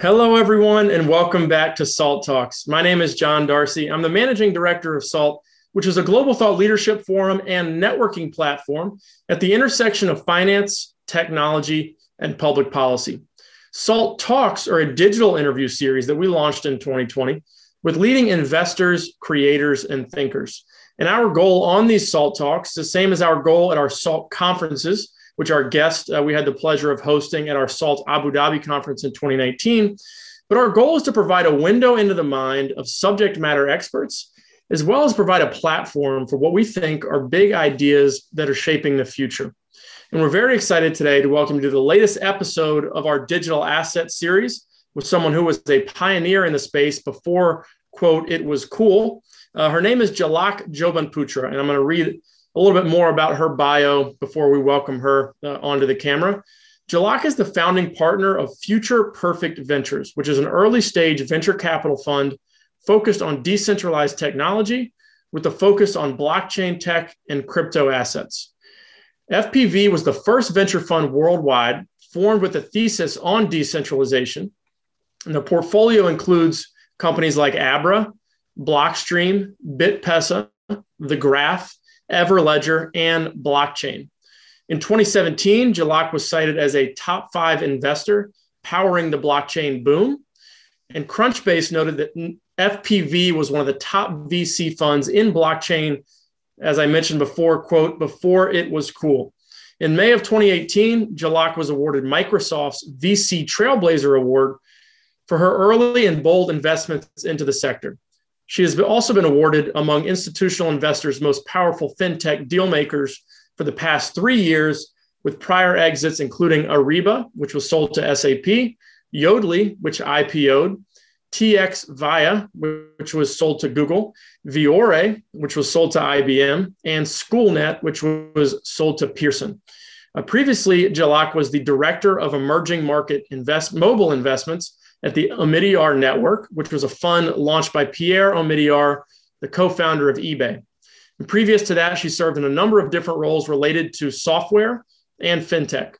Hello, everyone, and welcome back to SALT Talks. My name is John Darcy. I'm the managing director of SALT, which is a global thought leadership forum and networking platform at the intersection of finance, technology, and public policy. SALT Talks are a digital interview series that we launched in 2020 with leading investors, creators, and thinkers. And our goal on these SALT Talks the same as our goal at our SALT conferences which our guest uh, we had the pleasure of hosting at our SALT Abu Dhabi conference in 2019. But our goal is to provide a window into the mind of subject matter experts, as well as provide a platform for what we think are big ideas that are shaping the future. And we're very excited today to welcome you to the latest episode of our digital asset series with someone who was a pioneer in the space before, quote, it was cool. Uh, her name is Jalak Jobanputra, and I'm going to read a little bit more about her bio before we welcome her uh, onto the camera. Jalak is the founding partner of Future Perfect Ventures, which is an early stage venture capital fund focused on decentralized technology with a focus on blockchain tech and crypto assets. FPV was the first venture fund worldwide formed with a thesis on decentralization. And the portfolio includes companies like Abra, Blockstream, BitPesa, The Graph, Everledger, and blockchain. In 2017, Jalak was cited as a top five investor powering the blockchain boom. And Crunchbase noted that FPV was one of the top VC funds in blockchain, as I mentioned before, quote, before it was cool. In May of 2018, Jalak was awarded Microsoft's VC Trailblazer Award for her early and bold investments into the sector. She has also been awarded among institutional investors' most powerful fintech dealmakers for the past three years, with prior exits including Ariba, which was sold to SAP, Yodlee, which IPO'd, TX Via, which was sold to Google, Viore, which was sold to IBM, and Schoolnet, which was sold to Pearson. Uh, previously, Jalak was the director of emerging market invest, mobile investments at the Omidyar Network, which was a fund launched by Pierre Omidyar, the co founder of eBay. And previous to that, she served in a number of different roles related to software and fintech.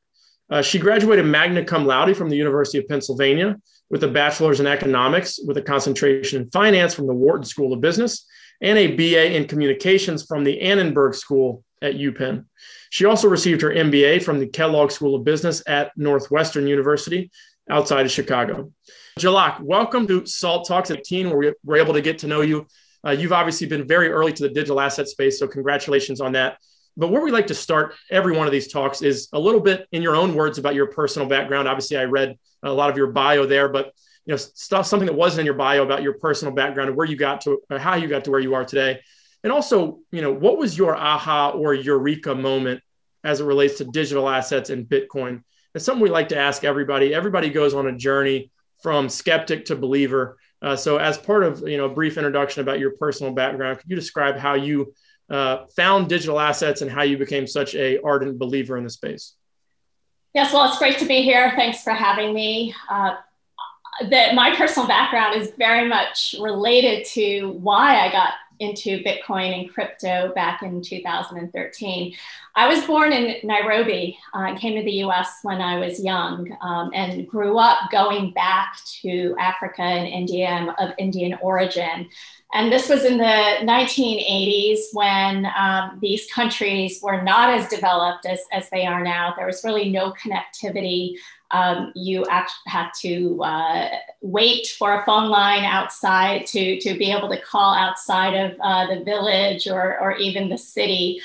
Uh, she graduated magna cum laude from the University of Pennsylvania with a bachelor's in economics with a concentration in finance from the Wharton School of Business and a BA in communications from the Annenberg School at UPenn. She also received her MBA from the Kellogg School of Business at Northwestern University outside of Chicago. Jalak, welcome to SALT Talks 18, where we're able to get to know you. Uh, you've obviously been very early to the digital asset space, so congratulations on that. But where we like to start every one of these talks is a little bit in your own words about your personal background. Obviously, I read a lot of your bio there, but you know, stuff something that wasn't in your bio about your personal background and where you got to, how you got to where you are today, and also, you know, what was your aha or eureka moment as it relates to digital assets and Bitcoin? It's something we like to ask everybody. Everybody goes on a journey from skeptic to believer. Uh, so, as part of you know a brief introduction about your personal background, could you describe how you uh, found digital assets and how you became such a ardent believer in the space? Yes, well, it's great to be here. Thanks for having me. Uh, that my personal background is very much related to why I got into Bitcoin and crypto back in 2013. I was born in Nairobi. Uh, came to the US when I was young um, and grew up going back to Africa and India I'm of Indian origin. And this was in the 1980s when um, these countries were not as developed as, as they are now. There was really no connectivity um, you had to uh, wait for a phone line outside to, to be able to call outside of uh, the village or, or even the city.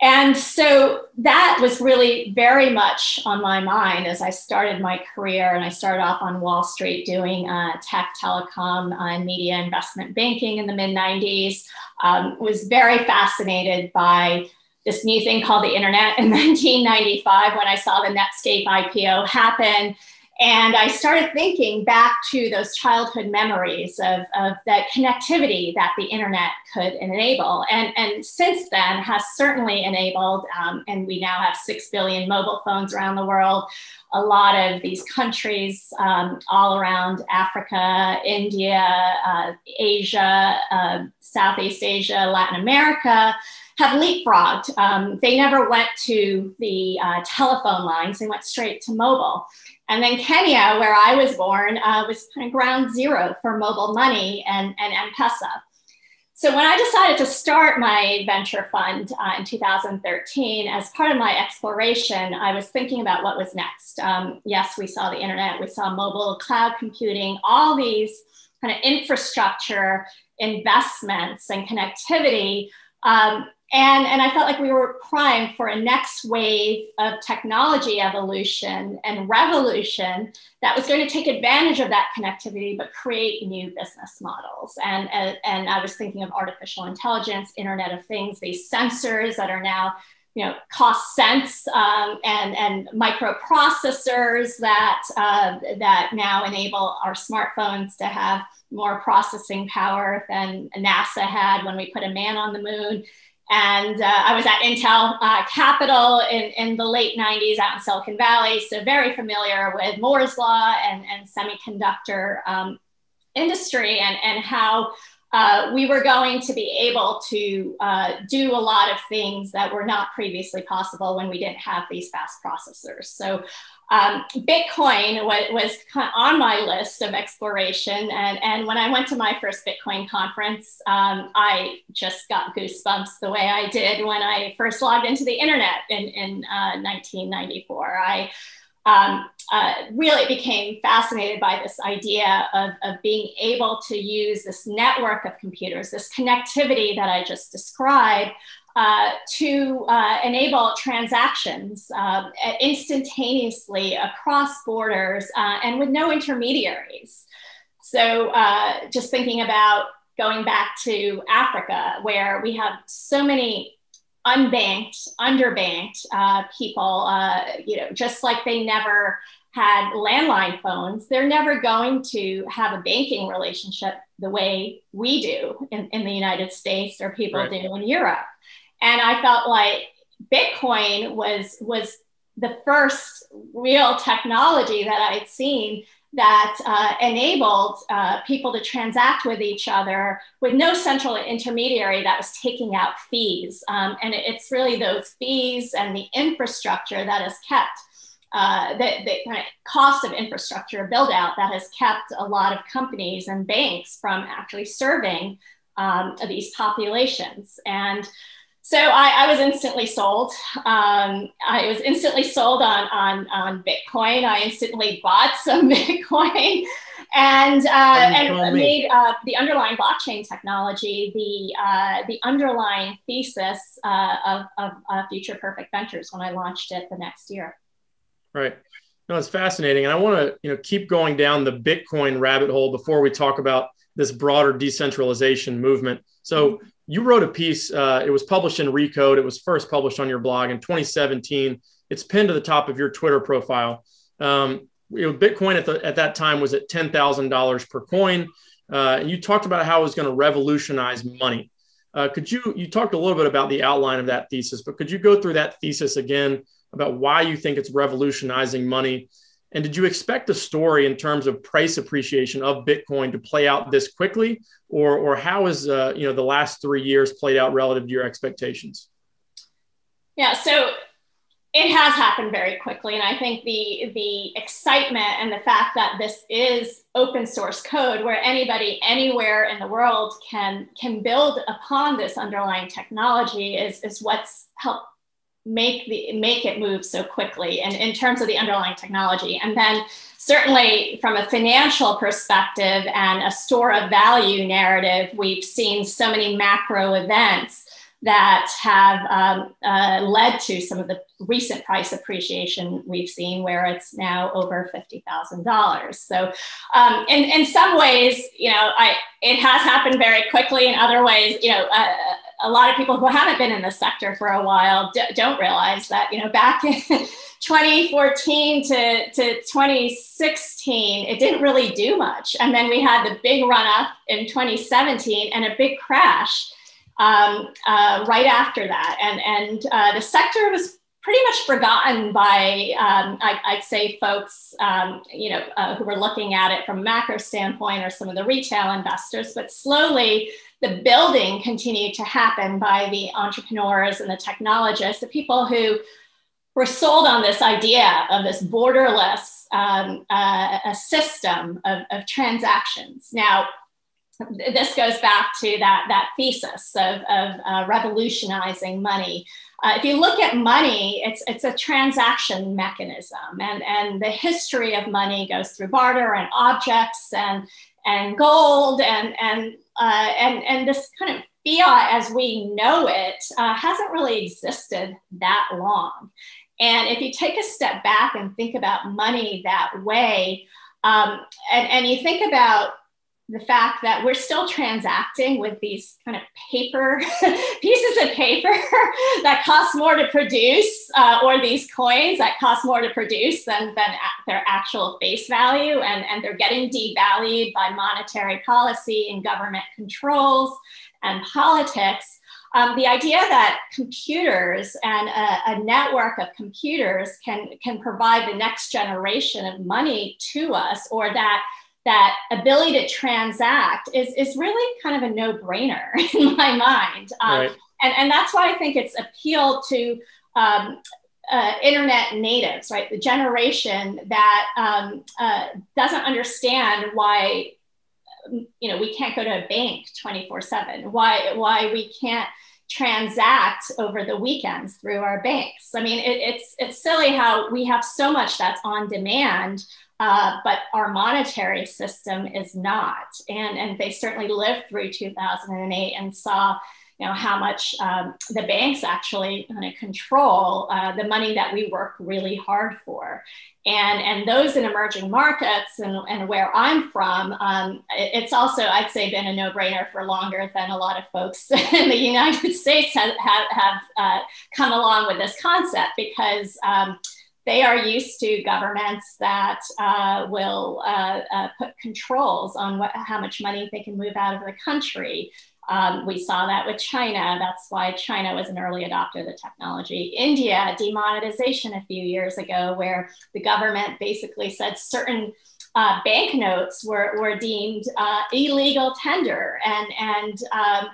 And so that was really very much on my mind as I started my career. And I started off on Wall Street doing uh, tech, telecom, uh, and media investment banking in the mid 90s. Um, was very fascinated by this new thing called the internet in 1995 when I saw the Netscape IPO happen. And I started thinking back to those childhood memories of, of that connectivity that the internet could enable. And, and since then has certainly enabled, um, and we now have 6 billion mobile phones around the world. A lot of these countries um, all around Africa, India, uh, Asia, uh, Southeast Asia, Latin America have leapfrogged. Um, they never went to the uh, telephone lines, they went straight to mobile. And then Kenya, where I was born, uh, was kind of ground zero for mobile money and, and M-Pesa. So when I decided to start my venture fund uh, in 2013, as part of my exploration, I was thinking about what was next. Um, yes, we saw the internet, we saw mobile, cloud computing, all these kind of infrastructure investments and connectivity. Um, and, and I felt like we were primed for a next wave of technology evolution and revolution that was going to take advantage of that connectivity, but create new business models. And, and, and I was thinking of artificial intelligence, Internet of Things, these sensors that are now you know, cost sense um, and, and microprocessors that, uh, that now enable our smartphones to have more processing power than NASA had when we put a man on the moon. And uh, I was at Intel uh, Capital in, in the late 90s out in Silicon Valley, so very familiar with Moore's Law and, and semiconductor um, industry and, and how uh, we were going to be able to uh, do a lot of things that were not previously possible when we didn't have these fast processors. So um, Bitcoin was, on my list of exploration. And, and when I went to my first Bitcoin conference, um, I just got goosebumps the way I did when I first logged into the internet in, in uh, 1994. I um, uh, really became fascinated by this idea of, of being able to use this network of computers, this connectivity that I just described, uh, to uh, enable transactions uh, instantaneously across borders uh, and with no intermediaries. So, uh, just thinking about going back to Africa, where we have so many unbanked, underbanked uh, people, uh, you know, just like they never had landline phones, they're never going to have a banking relationship the way we do in, in the United States or people right. do in Europe. And I felt like Bitcoin was was the first real technology that I'd seen that uh, enabled uh, people to transact with each other with no central intermediary that was taking out fees. Um, and it's really those fees and the infrastructure that has kept. Uh, the, the cost of infrastructure build out that has kept a lot of companies and banks from actually serving um, these populations. And so I, I, was instantly sold. Um, I was instantly sold on, on, on Bitcoin. I instantly bought some Bitcoin and, uh, and made uh, the underlying blockchain technology the, uh, the underlying thesis uh, of, of Future Perfect Ventures when I launched it the next year. Right. No, it's fascinating. And I want to you know, keep going down the Bitcoin rabbit hole before we talk about this broader decentralization movement. So, mm-hmm you wrote a piece. Uh, it was published in Recode. It was first published on your blog in 2017. It's pinned to the top of your Twitter profile. Um, you know, Bitcoin at, the, at that time was at ten thousand dollars per coin. Uh, and you talked about how it was going to revolutionize money. Uh, could you you talked a little bit about the outline of that thesis, but could you go through that thesis again about why you think it's revolutionizing money and did you expect the story in terms of price appreciation of Bitcoin to play out this quickly, or or how has uh, you know the last three years played out relative to your expectations? Yeah, so it has happened very quickly, and I think the the excitement and the fact that this is open source code, where anybody anywhere in the world can can build upon this underlying technology, is is what's helped make the make it move so quickly and in terms of the underlying technology and then certainly from a financial perspective and a store of value narrative we've seen so many macro events that have um, uh, led to some of the recent price appreciation we've seen, where it's now over fifty thousand dollars. So, um, in in some ways, you know, I it has happened very quickly. In other ways, you know, uh, a lot of people who haven't been in the sector for a while d- don't realize that, you know, back in 2014 to, to 2016, it didn't really do much. And then we had the big run up in 2017 and a big crash um, uh, right after that. And, and uh, the sector was pretty much forgotten by, um, I, would say, folks, um, you know, uh, who were looking at it from a macro standpoint or some of the retail investors. But slowly, the building continued to happen by the entrepreneurs and the technologists, the people who were sold on this idea of this borderless um, uh, a system of, of transactions. Now, this goes back to that, that thesis of, of uh, revolutionizing money. Uh, if you look at money, it's, it's a transaction mechanism, and, and the history of money goes through barter and objects and, and gold, and, and, uh, and, and this kind of fiat as we know it uh, hasn't really existed that long. And if you take a step back and think about money that way, um, and, and you think about the fact that we're still transacting with these kind of paper pieces of paper that cost more to produce, uh, or these coins that cost more to produce than, than their actual face value, and, and they're getting devalued by monetary policy and government controls and politics. Um, the idea that computers and a, a, network of computers can, can provide the next generation of money to us, or that that ability to transact is, is really kind of a no-brainer in my mind. Um, right. and, and that's why I think it's appealed to um, uh, internet natives, right? The generation that um, uh, doesn't understand why you know we can't go to a bank 24 7 why why we can't transact over the weekends through our banks i mean it, it's it's silly how we have so much that's on demand uh, but our monetary system is not. And, and they certainly lived through 2008 and saw you know how much um, the banks actually kind of control uh, the money that we work really hard for and and those in emerging markets and, and where i'm from um, it's also i'd say been a no-brainer for longer than a lot of folks in the united states have, have, have uh, come along with this concept because um, they are used to governments that uh, will uh, uh, put controls on what, how much money they can move out of the country. Um, we saw that with China. That's why China was an early adopter of the technology. India, demonetization a few years ago, where the government basically said certain uh, banknotes were, were deemed uh, illegal tender. And, and um,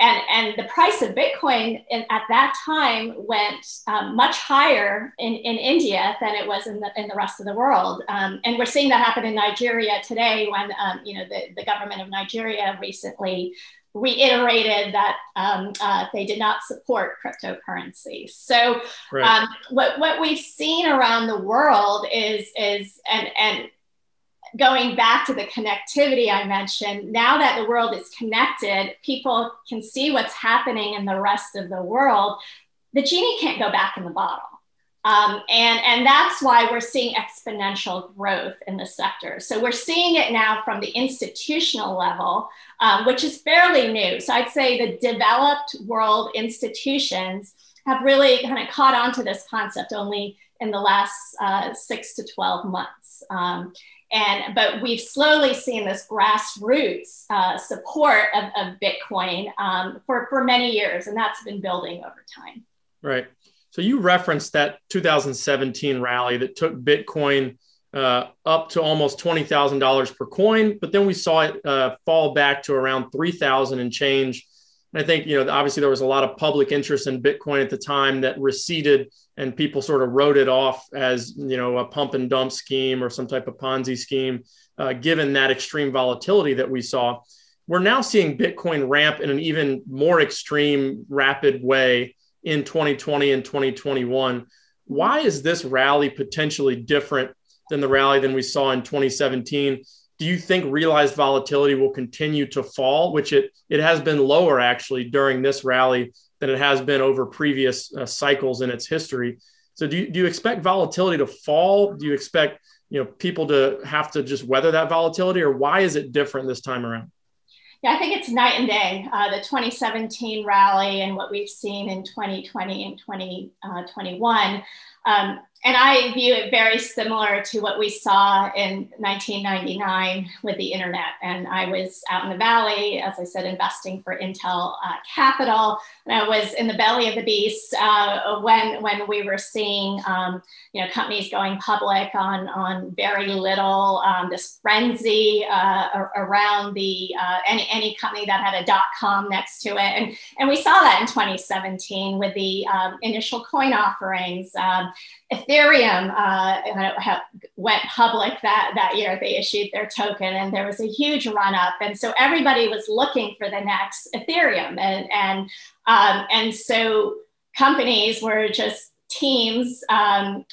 and, and the price of Bitcoin in, at that time went um, much higher in, in India than it was in the, in the rest of the world. Um, and we're seeing that happen in Nigeria today when, um, you know, the, the government of Nigeria recently reiterated that um, uh, they did not support cryptocurrency. So right. Um, what, what we've seen around the world is, is and, and going back to the connectivity I mentioned, now that the world is connected, people can see what's happening in the rest of the world. The genie can't go back in the bottle. Um, and, and that's why we're seeing exponential growth in the sector. So we're seeing it now from the institutional level, um, which is fairly new. So I'd say the developed world institutions have really kind of caught on to this concept only in the last uh, six to 12 months. Um, and but we've slowly seen this grassroots uh, support of, of Bitcoin um, for for many years, and that's been building over time. Right. So you referenced that 2017 rally that took Bitcoin uh, up to almost twenty thousand dollars per coin, but then we saw it uh, fall back to around three thousand and change. And I think you know obviously there was a lot of public interest in Bitcoin at the time that receded and people sort of wrote it off as you know a pump and dump scheme or some type of Ponzi scheme, uh, given that extreme volatility that we saw. We're now seeing Bitcoin ramp in an even more extreme, rapid way in 2020 and 2021. Why is this rally potentially different than the rally than we saw in 2017? Do you think realized volatility will continue to fall, which it it has been lower actually during this rally than it has been over previous uh, cycles in its history. So do you, do you expect volatility to fall? Do you expect you know people to have to just weather that volatility, or why is it different this time around? Yeah, I think it's night and day. Uh, the 2017 rally and what we've seen in 2020 and 2021. Uh, um, and I view it very similar to what we saw in 1999 with the internet. And I was out in the valley, as I said, investing for Intel uh, Capital. And I was in the belly of the beast uh, when when we were seeing um, you know companies going public on on very little. Um, this frenzy uh, around the uh, any any company that had a dot com next to it, and and we saw that in 2017 with the um, initial coin offerings. Um, Ethereum uh, went public that, that year. They issued their token, and there was a huge run up. And so everybody was looking for the next Ethereum. And, and, um, and so companies were just teams, um,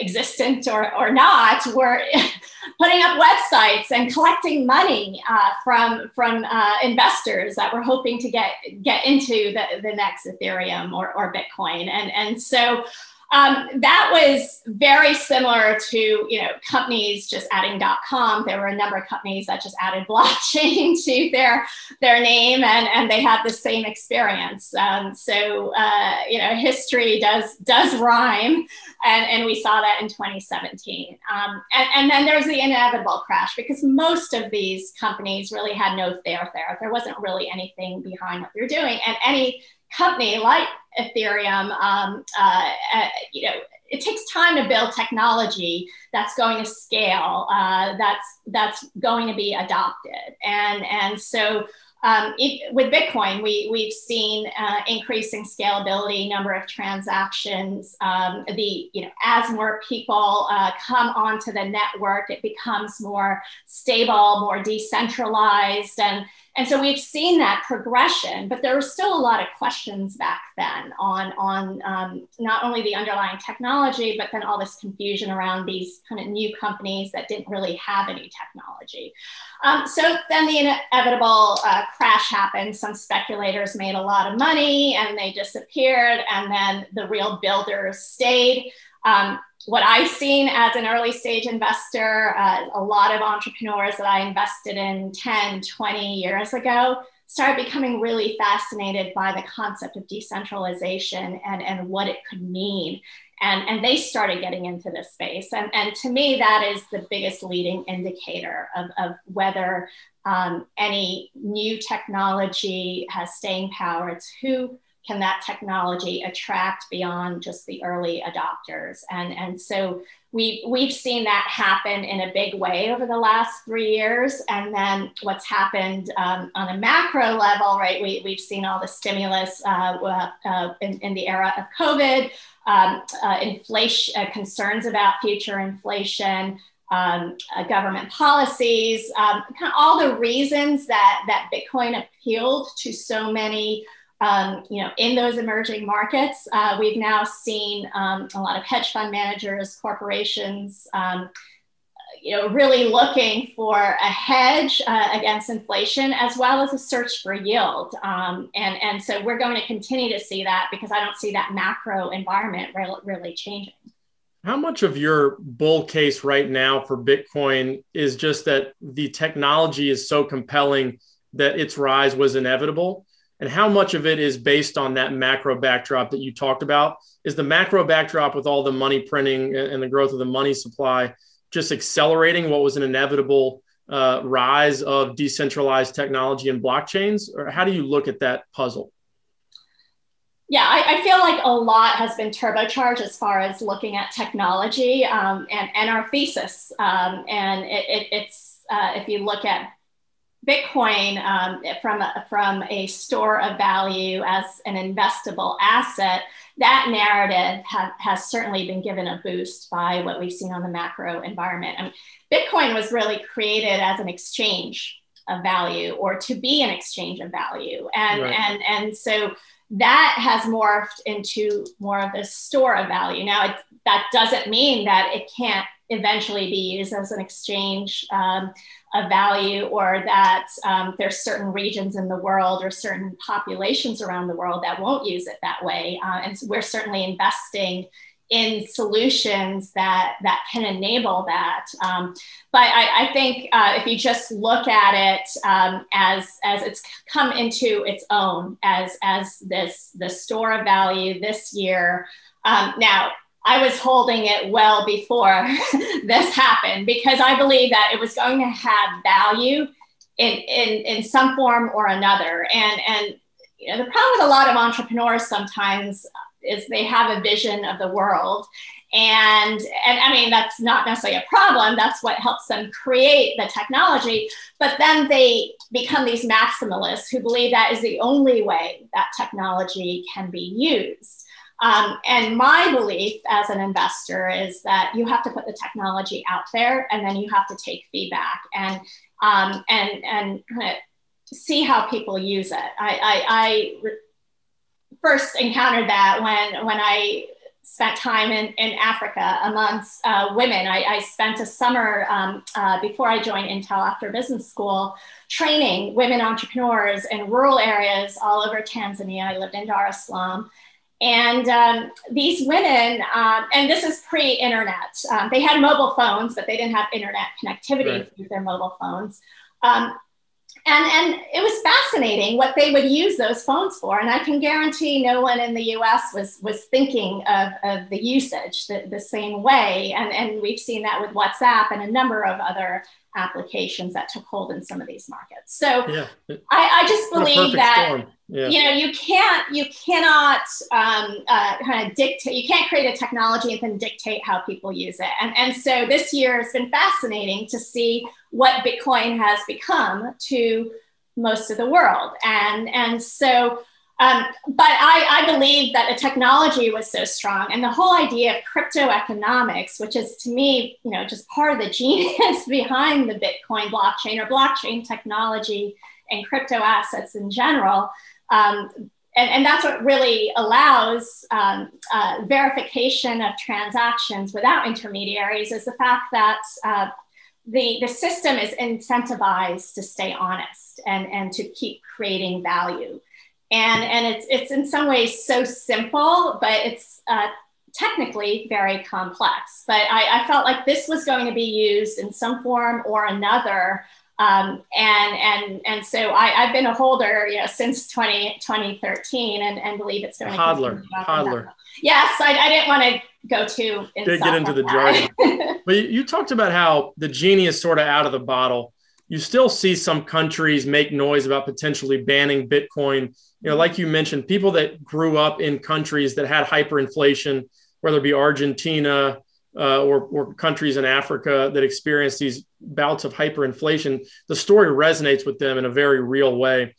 existent or, or not, were putting up websites and collecting money uh, from, from uh, investors that were hoping to get, get into the, the next Ethereum or, or Bitcoin. And, and so um, that was very similar to you know companies just adding .com. There were a number of companies that just added blockchain to their their name, and and they had the same experience. Um, so uh, you know history does does rhyme, and and we saw that in 2017. Um, and and then there's the inevitable crash because most of these companies really had no there there. There wasn't really anything behind what they're doing, and any company like Ethereum, um, uh, uh, you know, it takes time to build technology that's going to scale, uh, that's that's going to be adopted, and and so um, it, with Bitcoin, we, we've seen uh, increasing scalability, number of transactions. Um, the you know as more people uh, come onto the network, it becomes more stable, more decentralized, and and so we've seen that progression. But there were still a lot of questions back then on on um, not only the underlying technology, but then all this confusion around these kind of new companies that didn't really have any technology. Um, so then the inevitable uh, crash happened. Some speculators made a lot of money and they disappeared, and then the real builders stayed. Um, what I've seen as an early stage investor, uh, a lot of entrepreneurs that I invested in 10, 20 years ago started becoming really fascinated by the concept of decentralization and, and what it could mean and, and they started getting into this space. And, and to me, that is the biggest leading indicator of, of whether um, any new technology has staying power. It's who can that technology attract beyond just the early adopters? And, and so we, we've seen that happen in a big way over the last three years. And then what's happened um, on a macro level, right? We, we've seen all the stimulus uh, uh, in, in the era of COVID um, uh, inflation uh, concerns about future inflation, um, uh, government policies, um, kind of all the reasons that that Bitcoin appealed to so many. Um, you know, in those emerging markets, uh, we've now seen um, a lot of hedge fund managers, corporations, um, you know, really looking for a hedge uh, against inflation as well as a search for yield. Um, and, and so we're going to continue to see that because I don't see that macro environment really, really changing. How much of your bull case right now for Bitcoin is just that the technology is so compelling that its rise was inevitable? And how much of it is based on that macro backdrop that you talked about? Is the macro backdrop with all the money printing and the growth of the money supply? just accelerating what was an inevitable uh, rise of decentralized technology and blockchains? Or how do you look at that puzzle? Yeah, I, I, feel like a lot has been turbocharged as far as looking at technology um, and, and our thesis. Um, and it, it, it's, uh, if you look at Bitcoin um, from, a, from a store of value as an investable asset, that narrative ha- has certainly been given a boost by what we've seen on the macro environment. I mean, Bitcoin was really created as an exchange of value or to be an exchange of value. And, right. and, and so that has morphed into more of a store of value. Now, it, that doesn't mean that it can't eventually be used as an exchange um, of value or that um, there's certain regions in the world or certain populations around the world that won't use it that way. Uh, and so we're certainly investing in solutions that that can enable that. Um, but I, I think uh, if you just look at it um, as as it's come into its own as as this the store of value this year. Um, now I was holding it well before this happened because I believe that it was going to have value in, in, in some form or another. And, and you know, the problem with a lot of entrepreneurs sometimes is they have a vision of the world. And, and I mean, that's not necessarily a problem. That's what helps them create the technology. But then they become these maximalists who believe that is the only way that technology can be used. Um, and my belief as an investor is that you have to put the technology out there and then you have to take feedback and, um, and, and see how people use it. I, I, I first encountered that when, when I spent time in, in Africa amongst uh, women. I, I, spent a summer um, uh, before I joined Intel after business school training women entrepreneurs in rural areas all over Tanzania. I lived in Dar es Salaam. And um, these women, um, and this is pre internet, um, they had mobile phones, but they didn't have internet connectivity right. through their mobile phones. Um, and, and it was fascinating what they would use those phones for. And I can guarantee no one in the US was, was thinking of, of the usage the, the same way. And, and we've seen that with WhatsApp and a number of other applications that took hold in some of these markets. So yeah. I, I, just believe that yeah. you know you can't you cannot um, uh, kind of dictate you can't create a technology and then dictate how people use it. And and so this year has been fascinating to see what Bitcoin has become to most of the world. And and so um, but I, I, believe that the technology was so strong and the whole idea of crypto economics, which is to me, you know, just part of the genius behind the Bitcoin blockchain or blockchain technology and crypto assets in general. Um, and, and, that's what really allows um, uh, verification of transactions without intermediaries is the fact that uh, the, the system is incentivized to stay honest and, and to keep creating value and and it's it's in some ways so simple, but it's uh, technically very complex. But I, I, felt like this was going to be used in some form or another. Um, and and and so I, have been a holder, you know, since 20, 2013, and, and believe it's going to hodler, hodler. Yes, I, I didn't want to go too get into the jargon. but you, you talked about how the genie is sort of out of the bottle. You still see some countries make noise about potentially banning Bitcoin you know, like you mentioned, people that grew up in countries that had hyperinflation, whether it be Argentina uh, or, or countries in Africa that experienced these bouts of hyperinflation, the story resonates with them in a very real way.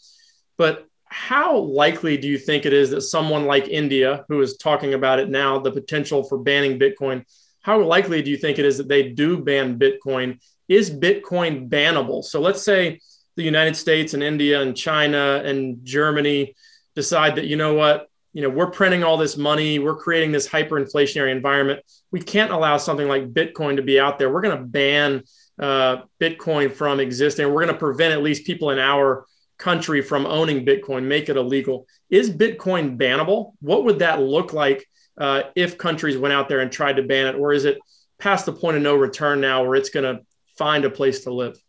But how likely do you think it is that someone like India, who is talking about it now, the potential for banning Bitcoin, how likely do you think it is that they do ban Bitcoin? Is Bitcoin bannable? So let's say the United States and India and China and Germany decide that, you know what, you know, we're printing all this money, we're creating this hyperinflationary environment. We can't allow something like Bitcoin to be out there. We're going to ban uh, Bitcoin from existing. We're going to prevent at least people in our country from owning Bitcoin, make it illegal. Is Bitcoin bannable? What would that look like uh, if countries went out there and tried to ban it? Or is it past the point of no return now where it's going to find a place to live?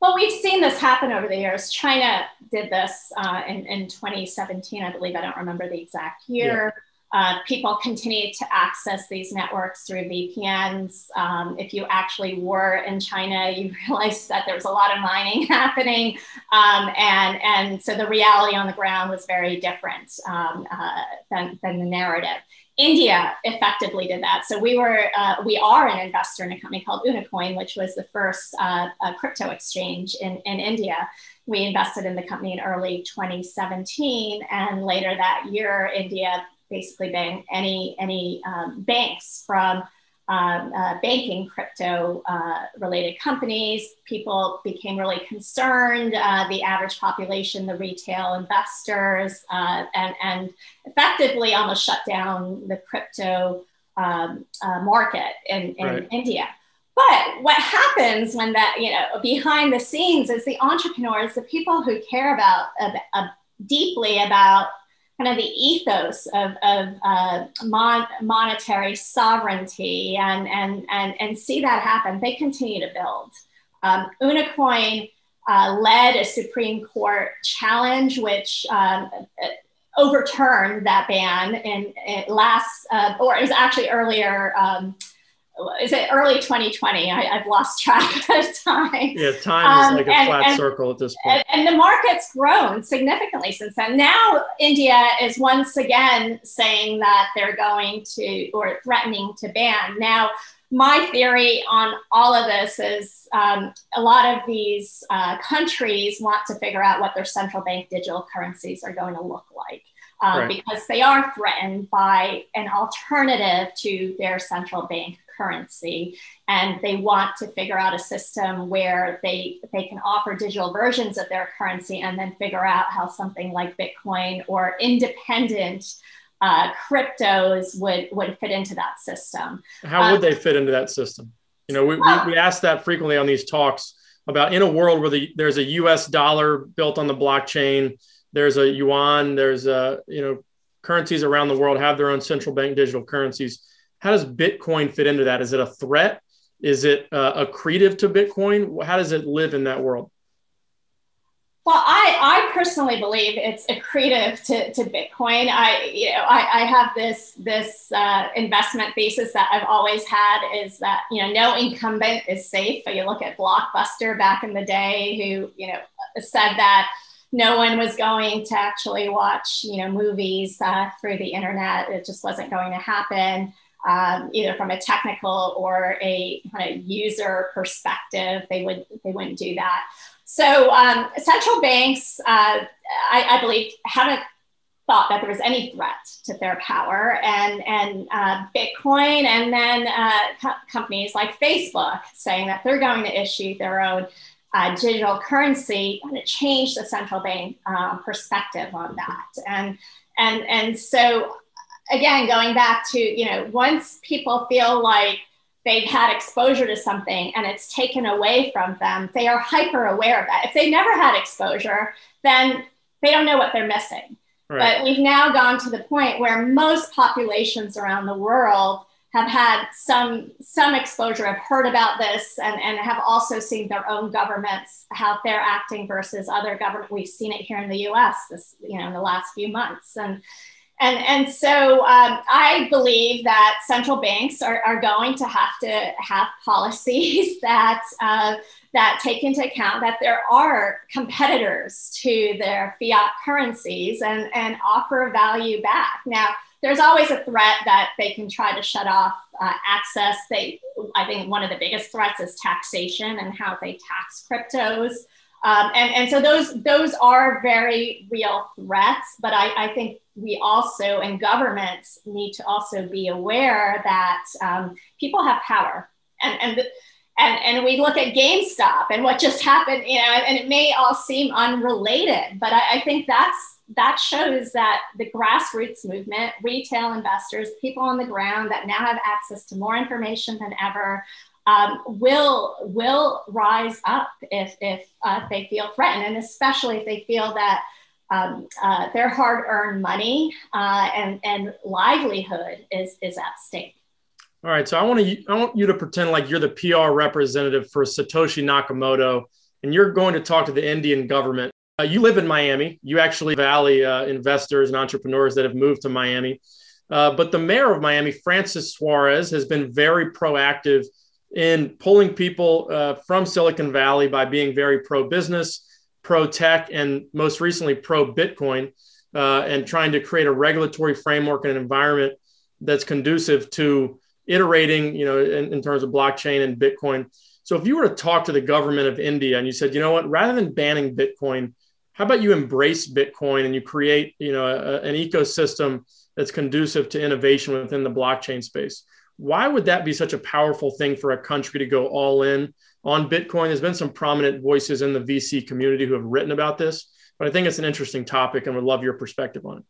Well, we've seen this happen over the years. China did this uh, in, in 2017, I believe. I don't remember the exact year. Yeah. Uh, people continued to access these networks through VPNs. Um, if you actually were in China, you realized that there was a lot of mining happening. Um, and, and so the reality on the ground was very different um, uh, than, than the narrative. India effectively did that. So we were, uh, we are an investor in a company called Unocoin, which was the first uh, crypto exchange in, in India. We invested in the company in early 2017, and later that year, India basically banned any any um, banks from um, uh, banking crypto uh, related companies. People became really concerned, uh, the average population, the retail investors, uh, and, and effectively almost shut down the crypto um, uh, market in, in right. India. But what happens when that, you know, behind the scenes is the entrepreneurs, the people who care about uh, deeply about kind of the ethos of, of uh, mon- monetary sovereignty and, and, and, and see that happen, they continue to build. Um, Unocoin uh, led a Supreme Court challenge, which um, overturned that ban in, in last, uh, or it was actually earlier. Um, is it early 2020? I, have lost track of time. Yeah, time is um, like a and, flat and, circle at this point. And, and, the market's grown significantly since then. Now, India is once again saying that they're going to or threatening to ban. Now, my theory on all of this is um, a lot of these uh, countries want to figure out what their central bank digital currencies are going to look like. Um, right. Because they are threatened by an alternative to their central bank currency, and they want to figure out a system where they they can offer digital versions of their currency, and then figure out how something like Bitcoin or independent uh, cryptos would would fit into that system. How um, would they fit into that system? You know, we, well, we, we ask that frequently on these talks about in a world where the, there's a U.S. dollar built on the blockchain, there's a yuan, there's a you know currencies around the world have their own central bank digital currencies. How does Bitcoin fit into that? Is it a threat? Is it uh, accretive to Bitcoin? How does it live in that world? Well, I, I personally believe it's accretive to, to Bitcoin. I, you know, I, I have this, this uh, investment thesis that I've always had is that, you know, no incumbent is safe. But you look at Blockbuster back in the day who, you know, said that no one was going to actually watch, you know, movies uh, through the internet. It just wasn't going to happen. Um, either from a technical or a kind of user perspective, they would they wouldn't do that. So um, central banks, uh, I, I, believe, haven't thought that there was any threat to their power, and and uh, Bitcoin, and then uh, co- companies like Facebook saying that they're going to issue their own uh, digital currency, going to change the central bank um, perspective on that, and and and so again, going back to you know, once people feel like they've had exposure to something and it's taken away from them, they are hyper aware of that. If they never had exposure, then they don't know what they're missing. Right. But we've now gone to the point where most populations around the world have had some some exposure, have heard about this, and, and have also seen their own governments how they're acting versus other government. We've seen it here in the U.S. this you know in the last few months, and and, and so um, I believe that central banks are, are going to have to have policies that, uh, that take into account that there are competitors to their fiat currencies and, and offer value back. Now, there's always a threat that they can try to shut off uh, access. They, I think one of the biggest threats is taxation and how they tax cryptos. Um, and, and so those, those are very real threats, but I, I think we also, and governments need to also be aware that um, people have power. And, and, and, and we look at GameStop and what just happened, you know, and it may all seem unrelated, but I, I think that's, that shows that the grassroots movement, retail investors, people on the ground that now have access to more information than ever, um, will will rise up if if uh, they feel threatened, and especially if they feel that um, uh, their hard-earned money uh, and and livelihood is is at stake. All right, so I want to I want you to pretend like you're the PR representative for Satoshi Nakamoto, and you're going to talk to the Indian government. Uh, you live in Miami. You actually Valley uh, investors and entrepreneurs that have moved to Miami. Uh, but the mayor of Miami, Francis Suarez, has been very proactive in pulling people uh, from Silicon Valley by being very pro business, pro tech, and most recently pro Bitcoin, uh, and trying to create a regulatory framework and an environment that's conducive to iterating, you know, in, in terms of blockchain and Bitcoin. So if you were to talk to the government of India and you said, you know what, rather than banning Bitcoin, how about you embrace Bitcoin and you create, you know, a, an ecosystem that's conducive to innovation within the blockchain space? why would that be such a powerful thing for a country to go all in on Bitcoin? There's been some prominent voices in the VC community who have written about this, but I think it's an interesting topic and would love your perspective on it.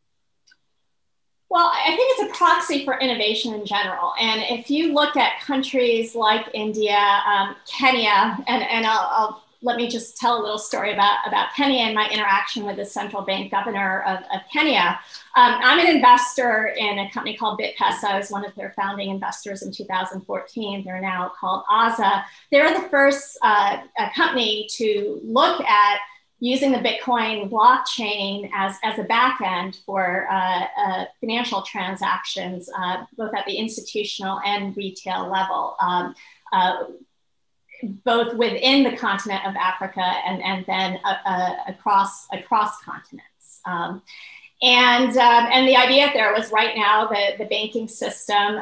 Well, I think it's a proxy for innovation in general. And if you look at countries like India, um, Kenya, and, and I'll, I'll let me just tell a little story about, about Kenya and my interaction with the central bank governor of, of Kenya. Um, I'm an investor in a company called BitPesa. I was one of their founding investors in 2014. They're now called Aza. They're the first uh, company to look at using the Bitcoin blockchain as, as a backend for uh, uh, financial transactions, uh, both at the institutional and retail level, um, uh, both within the continent of Africa and, and then uh, uh, across, across continents. Um, and, um, and the idea there was right now the, the banking system,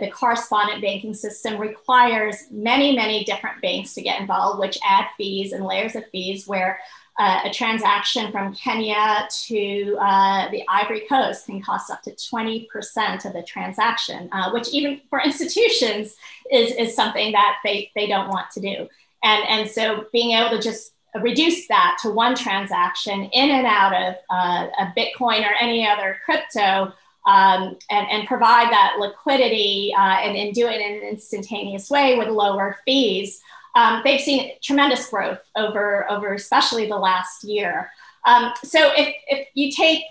the correspondent banking system requires many, many different banks to get involved, which add fees and layers of fees where uh, a transaction from Kenya to uh, the Ivory Coast can cost up to 20% of the transaction, uh, which even for institutions is, is something that they, they don't want to do. And, and so being able to just reduce that to one transaction in and out of uh, a Bitcoin or any other crypto um, and, and, provide that liquidity uh, and, and do it in an instantaneous way with lower fees um, they've seen tremendous growth over, over especially the last year. Um, so if, if you take,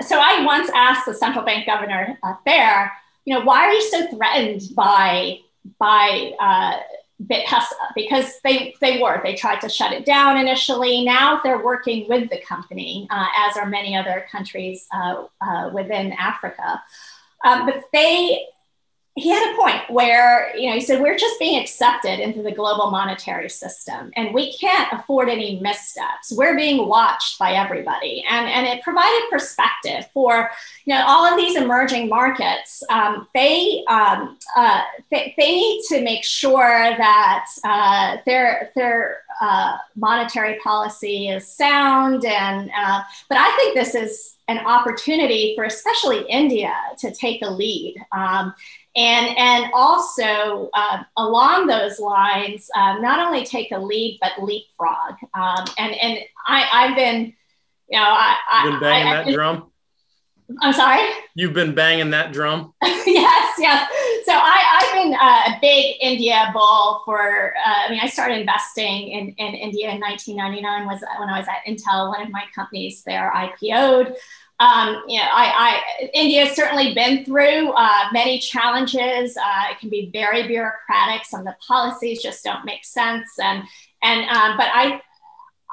so I once asked the central bank governor uh, there, you know, why are you so threatened by, by uh, BitPesa? Because they, they were, they tried to shut it down initially. Now they're working with the company, uh, as are many other countries uh, uh, within Africa. Um, but they he had a point where you know he said we're just being accepted into the global monetary system and we can't afford any missteps. We're being watched by everybody. And and it provided perspective for you know all of these emerging markets. Um, they, um, uh, they, they need to make sure that uh, their their uh, monetary policy is sound and uh, but i think this is an opportunity for especially india to take a lead. Um, and and also uh, along those lines, uh, not only take a lead but leapfrog. Um, and and I I've been, you know, I been banging I, that drum. I'm sorry. You've been banging that drum. yes, yes. So I, I've been uh, a big India bull for. Uh, I mean, I started investing in, in India in 1999. Was when I was at Intel. One of my companies there IPO'd. Um, you know, I, I, India has certainly been through uh, many challenges. Uh, it can be very bureaucratic. Some of the policies just don't make sense. And, and um, but I,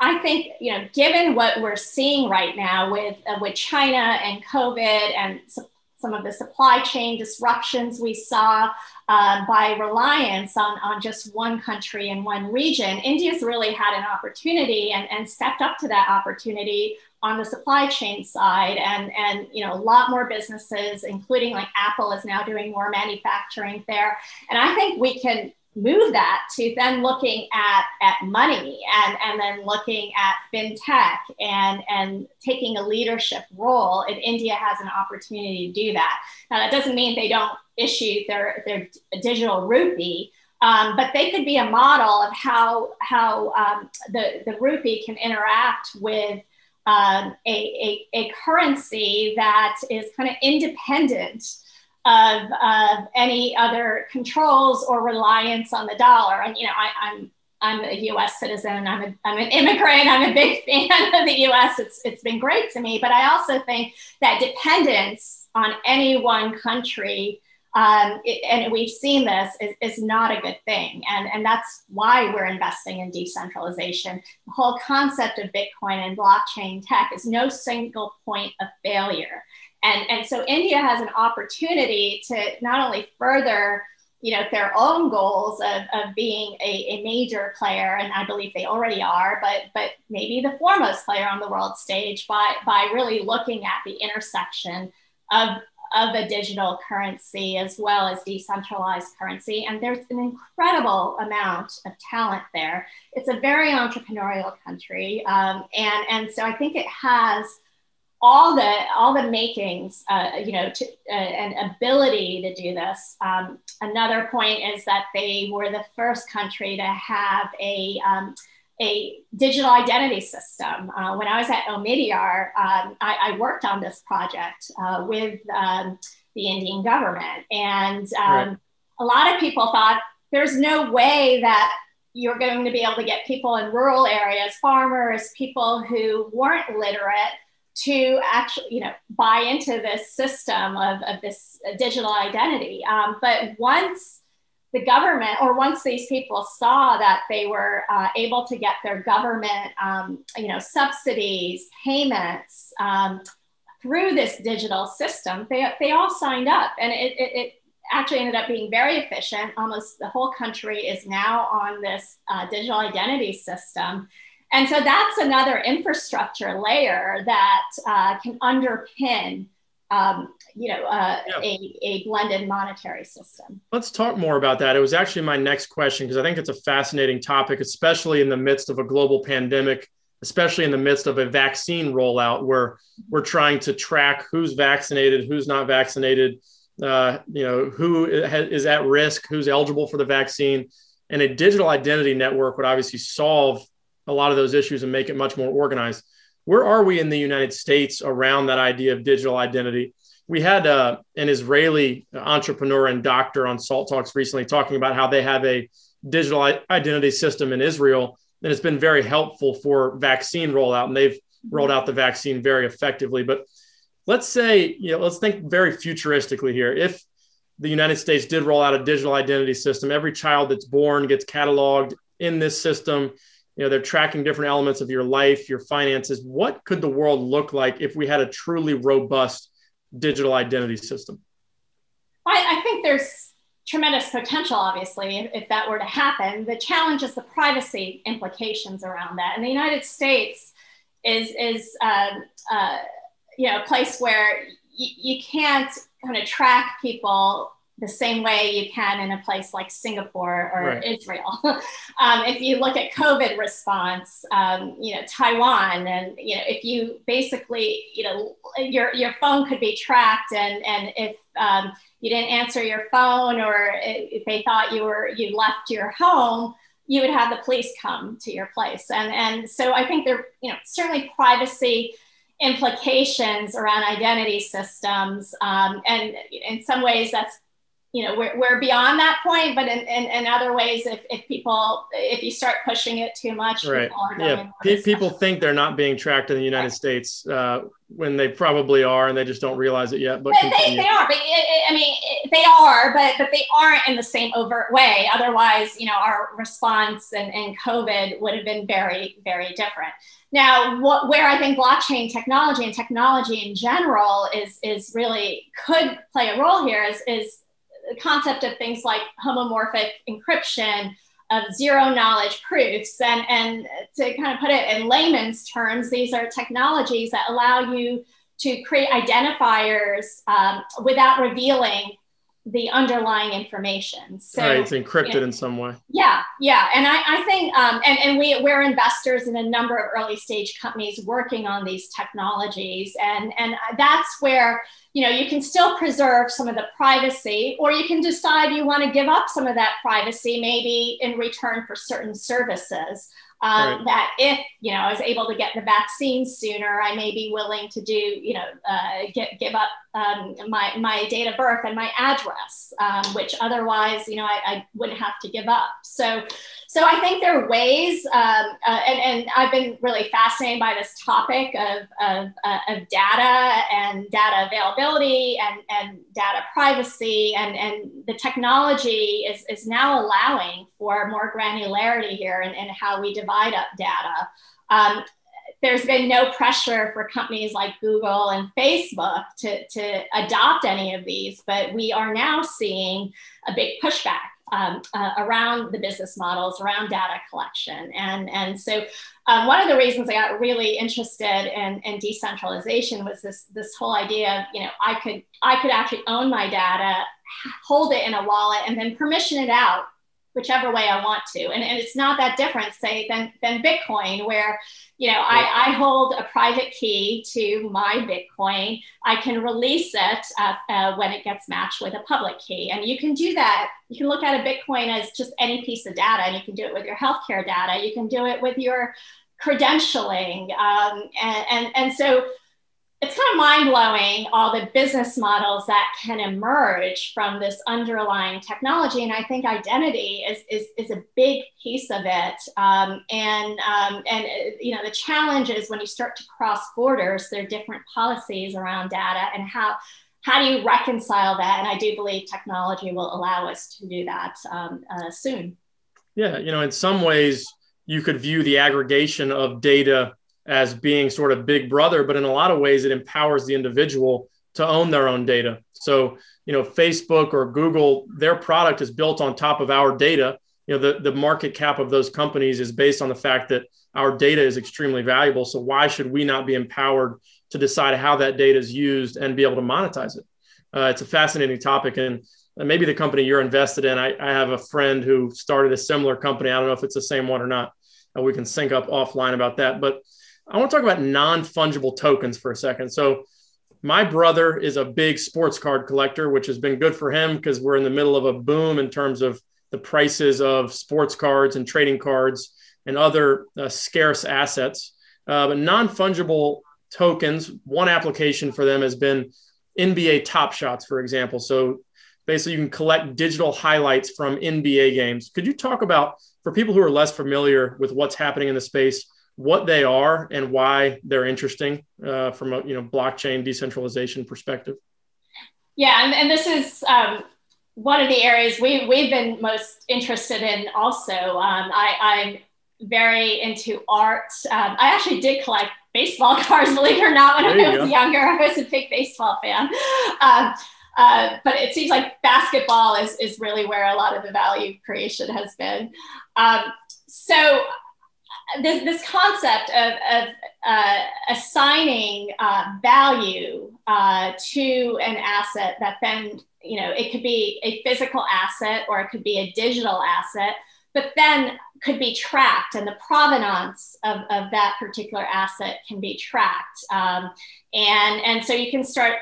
I think you know, given what we're seeing right now with uh, with China and COVID and su- some of the supply chain disruptions we saw uh, by reliance on, on just one country and one region, India's really had an opportunity and, and stepped up to that opportunity on the supply chain side and and you know a lot more businesses including like apple is now doing more manufacturing there. And i think we can move that to then looking at at money and and then looking at fintech and and taking a leadership role and india has an opportunity to do that. Now that doesn't mean they don't issue their their digital rupee um, but they could be a model of how how um, the the rupee can interact with um, a, a, a, currency that is kind of independent of, of any other controls or reliance on the dollar. And, you know, I, I'm, I'm a US citizen, I'm, a, I'm an immigrant, I'm a big fan of the US. It's, it's been great to me. But I also think that dependence on any one country um, it, and we've seen this is, is not a good thing. And, and that's why we're investing in decentralization. The whole concept of bitcoin and blockchain tech is no single point of failure. And, and so india has an opportunity to not only further you know their own goals of, of being a, a major player and i believe they already are but but maybe the foremost player on the world stage by by really looking at the intersection of of a digital currency as well as decentralized currency. And there's an incredible amount of talent there. It's a very entrepreneurial country. Um, and, and so I think it has all the all the makings, uh, you know, to, uh, and ability to do this. Um, another point is that they were the first country to have a um, a digital identity system. Uh, when I was at Omidyar, um, I, I, worked on this project uh, with um, the Indian government. And um, right. a lot of people thought there's no way that you're going to be able to get people in rural areas, farmers, people who weren't literate, to actually, you know, buy into this system of, of this digital identity. Um, but once the government, or once these people saw that they were uh, able to get their government, um, you know, subsidies, payments um, through this digital system, they, they all signed up. And it, it, it, actually ended up being very efficient. Almost the whole country is now on this uh, digital identity system. And so that's another infrastructure layer that uh, can underpin um, you know, uh, yeah. a, a blended monetary system. Let's talk more about that. It was actually my next question because I think it's a fascinating topic, especially in the midst of a global pandemic, especially in the midst of a vaccine rollout where we're trying to track who's vaccinated, who's not vaccinated, uh, you know, who is at risk, who's eligible for the vaccine. And a digital identity network would obviously solve a lot of those issues and make it much more organized where are we in the United States around that idea of digital identity? We had uh, an Israeli entrepreneur and doctor on Salt Talks recently talking about how they have a digital identity system in Israel, and it's been very helpful for vaccine rollout, and they've rolled out the vaccine very effectively. But let's say, you know, let's think very futuristically here. If the United States did roll out a digital identity system, every child that's born gets cataloged in this system you know they're tracking different elements of your life your finances. What could the world look like if we had a truly robust digital identity system? I, I think there's tremendous potential obviously if, if, that were to happen. The challenge is the privacy implications around that. And the united states is is uh, uh, you know a place where y- you can't kind of track people the same way you can in a place like Singapore or right. Israel. um, if you look at COVID response, um, you know, Taiwan, and, you know, if you basically, you know, your, your phone could be tracked and, and if um, you didn't answer your phone or if they thought you were, you left your home, you would have the police come to your place. And, and so I think there, you know, certainly privacy implications around identity systems. Um, and in some ways, that's you know we're, we're beyond that point but in, in, in, other ways if, if people if you start pushing it too much right. yeah. P- people think they're not being tracked in the united right. states uh, when they probably are and they just don't realize it yet but they, they, are but i mean they are but but they aren't in the same overt way. Otherwise you know our response and, and covid would have been very very different. Now what, where i think blockchain technology and technology in general is is really could play a role here is is concept of things like homomorphic encryption, of zero knowledge proofs. And, and to kind of put it in layman's terms, these are technologies that allow you to create identifiers um, without revealing the underlying information. So right, it's encrypted you know, in some way. Yeah, yeah, and I, I think, um, and, and we we're investors in a number of early stage companies working on these technologies, and and that's where you know you can still preserve some of the privacy, or you can decide you want to give up some of that privacy, maybe in return for certain services um, right. that if you know I was able to get the vaccine sooner, I may be willing to do you know uh, get, give up um, my my date of birth and my address, um, which otherwise you know I, I, wouldn't have to give up. So so I think there are ways, um, uh, and, and I've been really fascinated by this topic of, of, uh, of data and data availability and, and data privacy. And, and the technology is, is now allowing for more granularity here in, in how we divide up data. Um, there's been no pressure for companies like Google and Facebook to, to adopt any of these, but we are now seeing a big pushback um, uh, around the business models, around data collection. And, and so um, one of the reasons I got really interested in, in decentralization was this, this whole idea of, you know, I could, I could actually own my data, hold it in a wallet, and then permission it out whichever way I want to. And, and it's not that different, say, than, than Bitcoin, where you know I, I hold a private key to my Bitcoin. I can release it uh, uh, when it gets matched with a public key. And you can do that. You can look at a Bitcoin as just any piece of data, and you can do it with your healthcare data. You can do it with your credentialing. Um, and, and, and so it's kind of mind blowing all the business models that can emerge from this underlying technology. And I think identity is, is, is a big piece of it. Um, and, um, and, you know, the challenge is when you start to cross borders, there are different policies around data and how, how do you reconcile that? And I do believe technology will allow us to do that um, uh, soon. Yeah, you know, in some ways, you could view the aggregation of data as being sort of big brother, but in a lot of ways, it empowers the individual to own their own data. So, you know, Facebook or Google, their product is built on top of our data. You know, the, the market cap of those companies is based on the fact that our data is extremely valuable. So, why should we not be empowered to decide how that data is used and be able to monetize it? Uh, it's a fascinating topic. And maybe the company you're invested in, I, I, have a friend who started a similar company. I don't know if it's the same one or not. And we can sync up offline about that. But I want to talk about non fungible tokens for a second. So, my brother is a big sports card collector, which has been good for him because we're in the middle of a boom in terms of the prices of sports cards and trading cards and other uh, scarce assets. Uh, but non fungible tokens, one application for them has been NBA Top Shots, for example. So basically, you can collect digital highlights from NBA games. Could you talk about, for people who are less familiar with what's happening in the space, what they are and why they're interesting uh, from a you know blockchain decentralization perspective? Yeah, and, and this is um, one of the areas we we've been most interested in. Also, um, I, I'm very into art. Um, I actually did collect baseball cards, believe it or not, when I was go. younger. I was a big baseball fan. Um, uh, but it seems like basketball is, is really where a lot of the value creation has been. Um, so this, this concept of, of uh, assigning uh, value uh, to an asset that then, you know, it could be a physical asset or it could be a digital asset, but then could be tracked and the provenance of, of that particular asset can be tracked. Um, and, and so you can start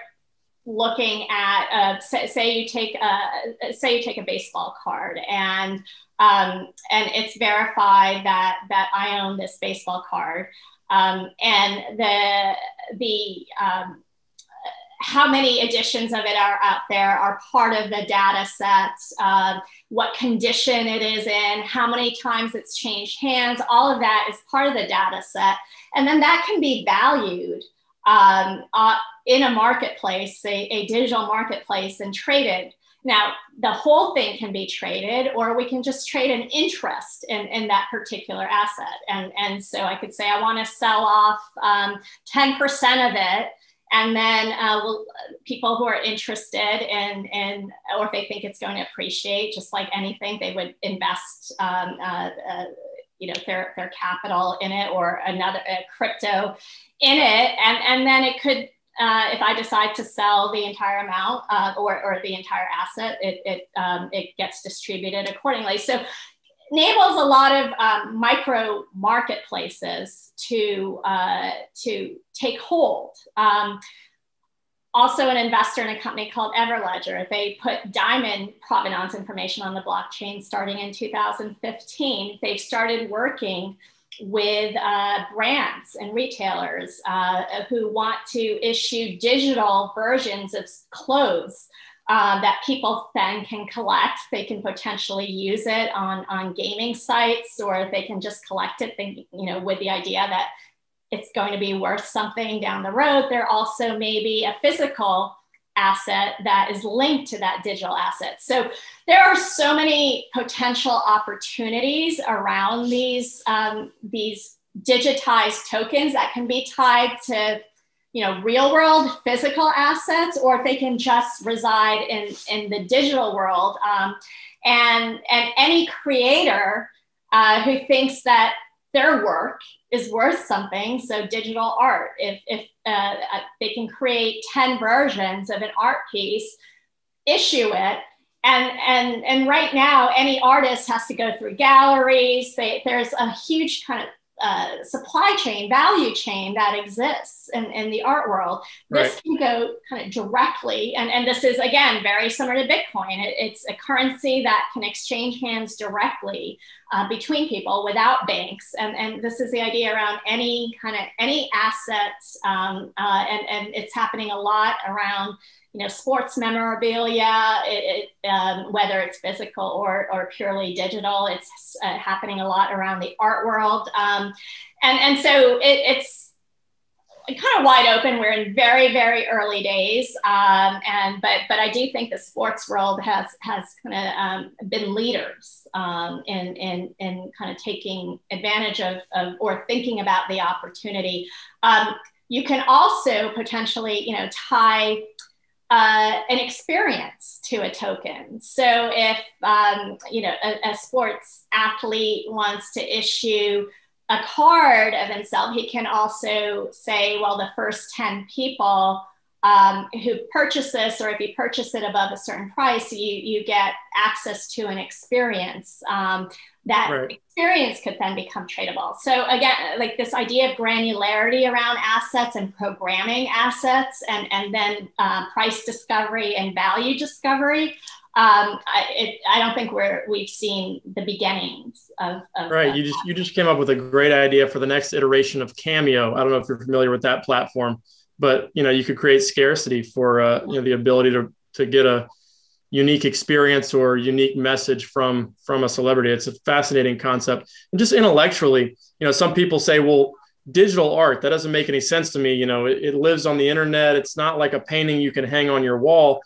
looking at, uh, say, you take a, say you take a baseball card and, um, and it's verified that, that I own this baseball card. Um, and the, the, um, how many editions of it are out there are part of the data set, uh, what condition it is in, how many times it's changed hands, all of that is part of the data set. And then that can be valued um, uh, in a marketplace, a, a digital marketplace, and traded. Now, the whole thing can be traded, or we can just trade an interest in, in that particular asset. And, and so I could say, I want to sell off um, 10% of it and then uh, we'll, people who are interested in, in, or if they think it's going to appreciate, just like anything, they would invest, um, uh, uh, you know, their, their capital in it or another crypto in it. And, and then it could, uh, if I decide to sell the entire amount uh, or, or the entire asset, it, it, um, it gets distributed accordingly. So enables a lot of um, micro marketplaces to uh, to take hold. Um, also, an investor in a company called Everledger. They put diamond provenance information on the blockchain starting in 2015. They've started working with uh, brands and retailers uh, who want to issue digital versions of clothes uh, that people then can collect. They can potentially use it on, on gaming sites, or they can just collect it, think, you know, with the idea that it's going to be worth something down the road. There also may be a physical asset that is linked to that digital asset. So there are so many potential opportunities around these um, these digitized tokens that can be tied to you know real world physical assets or if they can just reside in in the digital world um, and and any creator uh, who thinks that their work is worth something. So digital art if if uh, they can create 10 versions of an art piece issue it. And and and right now any artist has to go through galleries. They, there's a huge kind of uh, supply chain, value chain that exists in, in the art world. This right. can go kind of directly, and, and this is again very similar to Bitcoin. It, it's a currency that can exchange hands directly uh, between people without banks. And, and this is the idea around any kind of any assets, um, uh, and, and it's happening a lot around you know, sports memorabilia, it, it, um, whether it's physical or, or purely digital. It's uh, happening a lot around the art world. Um, and, and so it, it's, kind of wide open. We're in very, very early days, um, and but but I do think the sports world has has kind of um, been leaders um, in in in kind of taking advantage of, of or thinking about the opportunity. Um, you can also potentially, you know, tie uh, an experience to a token. So if um, you know a, a, sports athlete wants to issue a card of himself, he can also say, well, the first 10 people um, who purchase this, or if you purchase it above a certain price, you, you get access to an experience. Um, that right. experience could then become tradable. So again, like this idea of granularity around assets and programming assets, and and then uh, price discovery and value discovery um, I, it, I, don't think we're we've seen the beginnings of, of right. You just you just came up with a great idea for the next iteration of Cameo. I don't know if you're familiar with that platform, but you know you could create scarcity for uh, you know the ability to to get a unique experience or unique message from from a celebrity. It's a fascinating concept, and just intellectually, you know, some people say, well. Digital art that doesn't make any sense to me. You know, it, it lives on the internet. It's not like a painting you can hang on your wall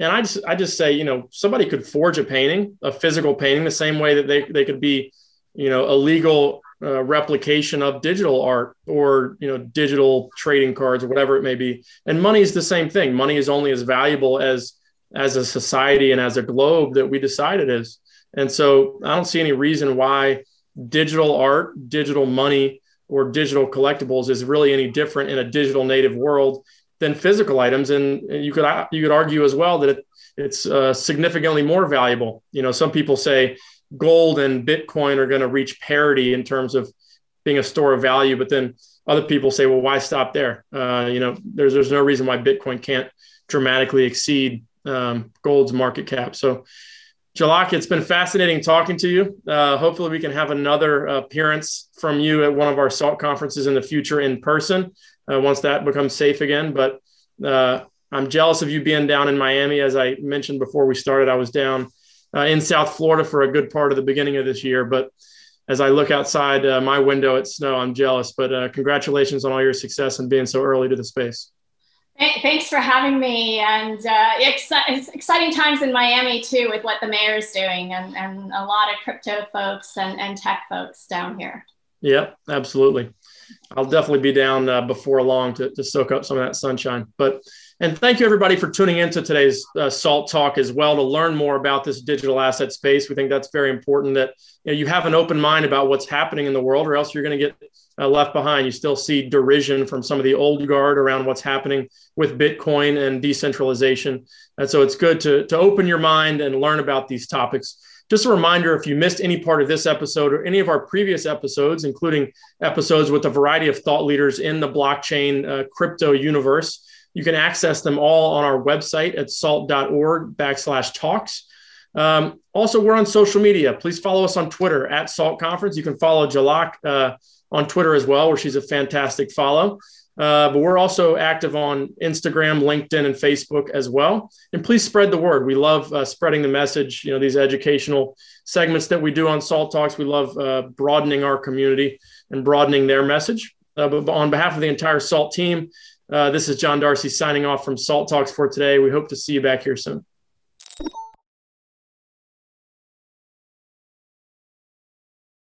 and I just I just say, you know, somebody could forge a painting, a physical painting, the same way that they they could be, you know, a legal uh, replication of digital art or you know digital trading cards or whatever it may be. And money is the same thing. Money is only as valuable as as a society and as a globe that we decide it is. And so I don't see any reason why digital art, digital money, or digital collectibles is really any different in a digital native world than physical items. And you could you could argue as well that it, it's uh, significantly more valuable. You know, some people say gold and Bitcoin are going to reach parity in terms of being a store of value, but then other people say, well, why stop there? Uh, you know, there's there's no reason why Bitcoin can't dramatically exceed um, gold's market cap. So. Jalak, it's been fascinating talking to you. Uh, hopefully, we can have another appearance from you at one of our SALT conferences in the future in person uh, once that becomes safe again. But uh, I'm jealous of you being down in Miami. As I mentioned before we started, I was down uh, in South Florida for a good part of the beginning of this year. But as I look outside uh, my window at snow, I'm jealous. But uh, congratulations on all your success and being so early to the space. Thanks for having me. And uh, exciting times in Miami too with what the mayor's doing and, and a lot of crypto folks and, and tech folks down here. Yep, absolutely. I'll definitely be down uh, before long to, to soak up some of that sunshine. But and thank you everybody for tuning into today's uh, Salt Talk as well to learn more about this digital asset space. We think that's very important that you, know, you have an open mind about what's happening in the world, or else you're going to get uh, left behind. You still see derision from some of the old guard around what's happening with Bitcoin and decentralization. And so it's good to to open your mind and learn about these topics. Just a reminder if you missed any part of this episode or any of our previous episodes, including episodes with a variety of thought leaders in the blockchain uh, crypto universe, you can access them all on our website at salt.org backslash talks. Um, also, we're on social media. Please follow us on Twitter at Salt Conference. You can follow Jalak uh, on Twitter as well, where she's a fantastic follow. Uh, but we're also active on Instagram, LinkedIn, and Facebook as well. And please spread the word. We love uh, spreading the message. You know, these educational segments that we do on Salt Talks, we love uh, broadening our community and broadening their message. Uh, but on behalf of the entire Salt team, uh, this is John Darcie signing off from Salt Talks for today. We hope to see you back here soon.